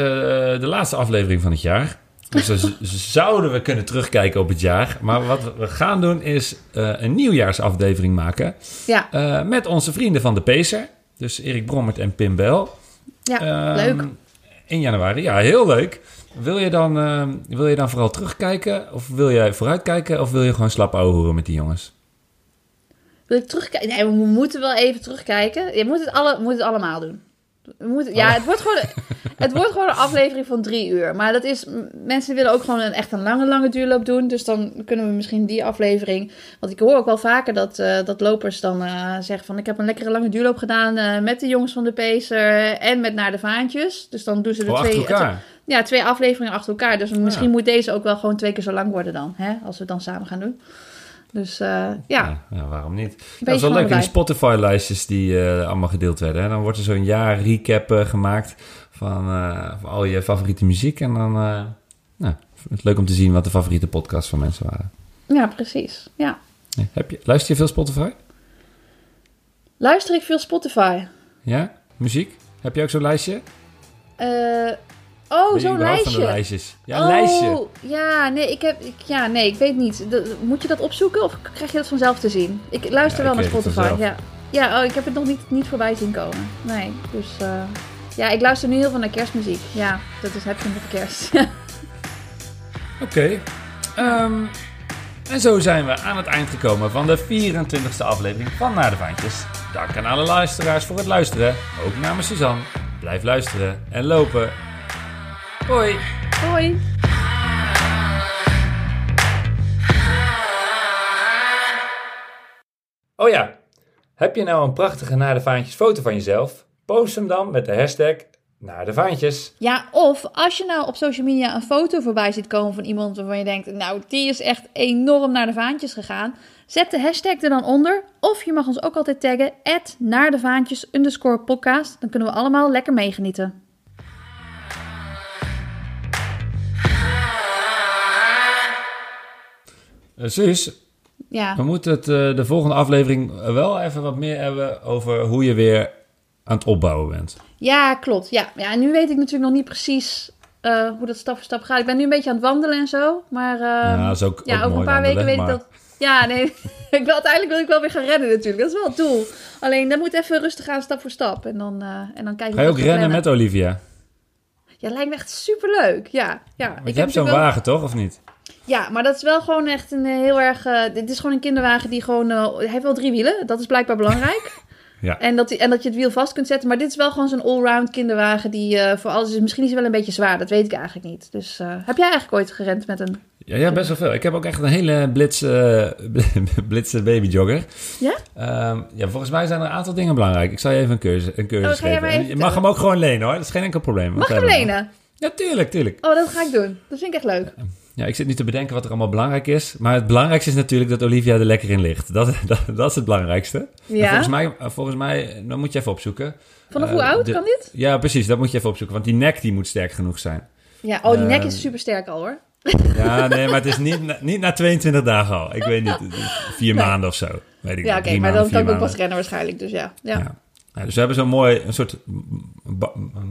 de laatste aflevering van het jaar. Dus dan zouden we kunnen terugkijken op het jaar. Maar wat we gaan doen is eh, een nieuwjaarsaflevering maken. ja, eh, met onze vrienden van de Pacer. Dus Erik Brommert en Pim Bel. ja Ehm, leuk. In januari, ja, heel leuk. Wil je, dan, ehm, wil je dan vooral terugkijken? Of wil jij vooruitkijken? Of wil je gewoon slap ouwe horen met die jongens? Wil ik terugkijken? Nee, we moeten wel even terugkijken. Je moet het, alle, moet het allemaal doen. We moeten, ja, het wordt, gewoon, het wordt gewoon een aflevering van drie uur. Maar dat is, mensen willen ook gewoon een, echt een lange, lange duurloop doen. Dus dan kunnen we misschien die aflevering... Want ik hoor ook wel vaker dat, eh, dat lopers dan eh, zeggen van... Ik heb een lekkere lange duurloop gedaan eh, met de jongens van de Pacer en met Naar de Vaantjes. Dus dan doen ze de Oh, twee... Ja, twee afleveringen achter elkaar. Dus misschien Ja. moet deze ook wel gewoon twee keer zo lang worden dan. Hè? Als we het dan samen gaan doen. Dus eh, ja, Ja, waarom niet? dat is je wel leuk in Spotify-lijstjes die eh, allemaal gedeeld werden. Hè? Dan wordt er zo'n jaar recap eh, gemaakt van, eh, van al je favoriete muziek. En dan eh nou, het leuk om te zien wat de favoriete podcasts van mensen waren. Ja, precies. Ja. Heb je, luister je veel Spotify? Luister ik veel Spotify? Ja? Muziek? Heb je ook zo'n lijstje? Oh, je zo'n überhaupt van de lijstje. lijstjes? Ja, een oh, lijstje. Ja, nee, ik heb, ik, ja, nee, ik weet niet. Moet je dat opzoeken of krijg je dat vanzelf te zien? Ik luister Ja, wel ik naar het Spotify. Ja, ja oh, ik heb het nog niet, niet voorbij zien komen. Nee, dus eh, ja, ik luister nu heel veel naar kerstmuziek. Ja, dat is, je met de kerst. Oké. Ehm, en zo zijn we aan het eind gekomen van de 24e aflevering van Naar de Vaantjes. Dank aan alle luisteraars voor het luisteren. Ook namens Suzanne. Blijf luisteren en lopen. Hoi. Hoi! Oh ja, heb je nou een prachtige Naar de Vaantjes foto van jezelf? Post hem dan met de hashtag naar de vaantjes. Ja, of als je nou op social media een foto voorbij ziet komen van iemand waarvan je denkt, nou, die is echt enorm naar de vaantjes gegaan. Zet de hashtag er dan onder. Of je mag ons ook altijd taggen, naar de vaantjes underscore podcast. Dan kunnen we allemaal lekker meegenieten. Uh, Suus, Ja, we moeten het, eh, de volgende aflevering wel even wat meer hebben over hoe je weer aan het opbouwen bent. ja klopt. Ja. ja, en nu weet ik natuurlijk nog niet precies eh, hoe dat stap voor stap gaat. Ik ben nu een beetje aan het wandelen en zo. Maar uh, ja, is ook, ja, ook over een paar weken weet ik dat. Ja, nee. ik wil, uiteindelijk wil ik wel weer gaan rennen natuurlijk. Dat is wel het doel. Alleen dat moet even rustig gaan, stap voor stap. En dan, eh en dan kijken Ga je ook rennen met Olivia? Ja, lijkt me echt superleuk. Ja, ja. Want Ik je heb hebt zo'n wagen, toch? Of niet? Ja, maar dat is wel gewoon echt een eh, heel erg... eh, dit is gewoon een kinderwagen die gewoon... eh, hij heeft wel drie wielen. Dat is blijkbaar belangrijk. Ja. En dat, en dat je het wiel vast kunt zetten. Maar dit is wel gewoon zo'n allround kinderwagen die voor alles is. Misschien is hij wel een beetje zwaar. Dat weet ik eigenlijk niet. Dus heb jij eigenlijk ooit gerend met een... Ja, ja, best wel veel. Ik heb ook echt een hele blitz, blitse babyjogger. Ja? Ehm, ja, volgens mij zijn er een aantal dingen belangrijk. Ik zal je even een keuze, een keuze Oh, geven. je mag hem ook gewoon lenen hoor. Dat is geen enkel probleem. Mag je hem lenen? Ja, tuurlijk, tuurlijk. Oh, dat ga ik doen. Dat vind ik echt leuk. Ja, ik zit nu te bedenken wat er allemaal belangrijk is. Maar het belangrijkste is natuurlijk dat Olivia er lekker in ligt. Dat, dat, dat is het belangrijkste. Ja? volgens mij, volgens mij, dan moet je even opzoeken. Vanaf Eh, hoe oud de- kan dit? Ja, precies. Dat moet je even opzoeken. Want die nek die moet sterk genoeg zijn. Ja, oh, die nek Ehm, is super sterk al hoor. Ja, nee, maar het is niet, na- niet na 22 dagen al. Ik weet niet, vier Nee. maanden of zo. Weet ik Ja, oké, maar dan kan ik ook pas rennen waarschijnlijk. Dus ja. ja. Ja. Ja, dus we hebben zo'n mooi, een soort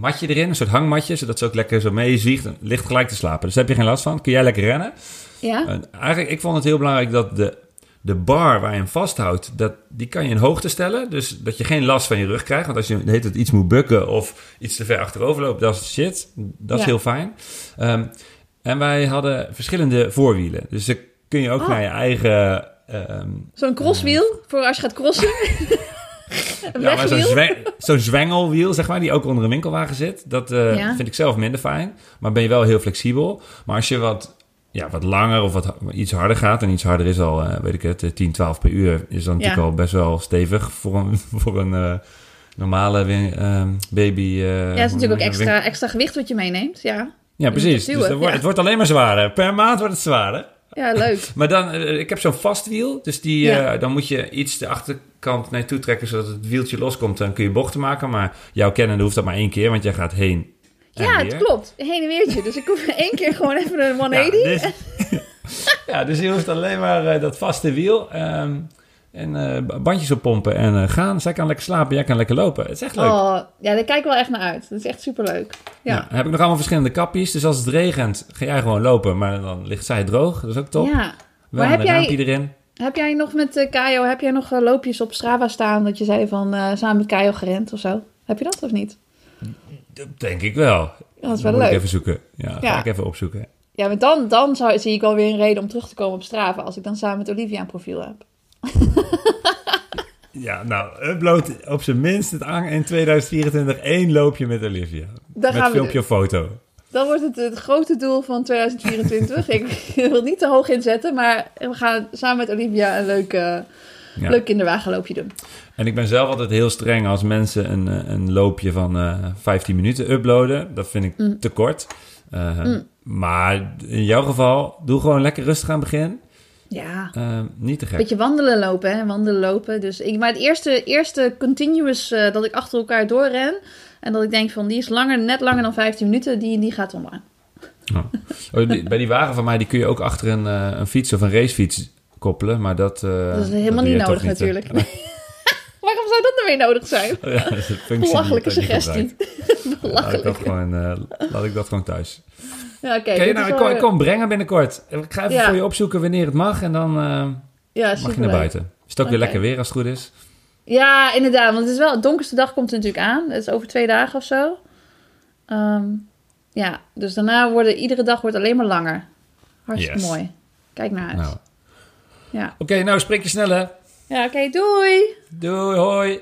matje erin, een soort hangmatje, zodat ze ook lekker zo meezwiegt en ligt gelijk te slapen. Dus daar heb je geen last van. Kun jij lekker rennen? Ja? En eigenlijk, ik vond het heel belangrijk dat de, de bar waar je hem vasthoudt, dat, die kan je in hoogte stellen. Dus dat je geen last van je rug krijgt. Want als je de hele tijd iets moet bukken of iets te ver achterover loopt, dat is shit. Dat is Ja. heel fijn. Ehm, en wij hadden verschillende voorwielen. Dus dan kun je ook Oh. naar je eigen... ehm, Zo'n crosswiel voor als je gaat crossen. Ja, maar zo'n wegwiel. zwe- zo'n zwengelwiel, zeg maar, die ook onder een winkelwagen zit. Dat eh, Ja. vind ik zelf minder fijn. Maar ben je wel heel flexibel. Maar als je wat, ja, wat langer of wat iets harder gaat... en iets harder is al, eh, weet ik het, eh, 10, 12 per uur... is dan natuurlijk al best wel stevig voor een, voor een eh, normale ehm, baby... eh, Ja, het is natuurlijk ook extra, extra gewicht wat je meeneemt. Ja, Ja, precies. Dus wordt, het wordt alleen maar zwaarder. Per maand wordt het zwaarder. Ja leuk. Maar dan, eh, ik heb zo'n vast wiel. Dus die, Ja. eh, dan moet je iets de achterkant naar je toe trekken... zodat het wieltje loskomt. Dan kun je bochten maken. Maar jouw kennende hoeft dat maar één keer... want jij gaat heen en Ja, het klopt. Heen en weertje. Dus ik hoef één keer gewoon even een Ja, 180. dus, ja, dus je hoeft alleen maar eh, dat vaste wiel... ehm, en eh, bandjes oppompen en eh, gaan. Zij kan lekker slapen, jij kan lekker lopen. Het is echt leuk. Oh, ja, daar kijk ik wel echt naar uit. Dat is echt superleuk. Ja. Ja, dan heb ik nog allemaal verschillende kapjes. Dus als het regent, ga jij gewoon lopen. Maar dan ligt zij droog. Dat is ook top. Ja. Wel Maar met heb jij- erin. Heb jij nog met Kajo, heb jij nog loopjes op Strava staan dat je zei van samen met Kajo gerend of zo? Heb je dat of niet? Dat denk ik wel. Dat is wel ik leuk. even zoeken. Ja, ga ik even opzoeken. Ja, maar dan, dan zou, zie ik wel weer een reden om terug te komen op Strava als ik dan samen met Olivia een profiel heb. Ja, nou, upload op zijn minst het aan in 2024 één loopje met Olivia. Dat met gaan we filmpje of foto. Dan wordt het het grote doel van 2024. ik wil het niet te hoog inzetten, maar we gaan samen met Olivia een leuk, Ja. leuk kinderwagenloopje doen. En ik ben zelf altijd heel streng als mensen een, eh, een loopje van eh 15 minuten uploaden. Dat vind ik Mm. te kort. Eh, Maar in jouw geval, doe gewoon lekker rustig aan het begin. Ja, Eh, niet te gek. beetje wandelen lopen, hè? Wandelen lopen. Dus ik, maar het eerste, eerste continuous eh, dat ik achter elkaar doorren en dat ik denk van die is langer, net langer dan 15 minuten, die, die gaat online. Oh, die- bij die wagen van mij die kun je ook achter een, eh, een fiets of een racefiets koppelen. Maar dat, eh, Dat is helemaal niet nodig natuurlijk. Waarom zou dat nou weer nodig zijn? Ja, dat is een Belachelijke suggestie. gebruikt. Laat ik, dat Belachelijk. gewoon, eh, laat ik dat gewoon thuis. Ja, oké. Nou, ik kom, ik kom brengen binnenkort. Ik ga even Ja. voor je opzoeken wanneer het mag. En dan eh, Ja, mag je naar buiten. Is het ook weer lekker weer als het goed is? Ja, inderdaad. Want het is wel, het donkerste dag komt er natuurlijk aan. Het is over twee dagen of zo. Ehm, ja, dus daarna worden iedere dag wordt alleen maar langer. Hartstikke Yes. mooi. Kijk naar uit. Nou. Ja, Oké, nou spreek je snel hè. ja oké, doei! Doei, hoi.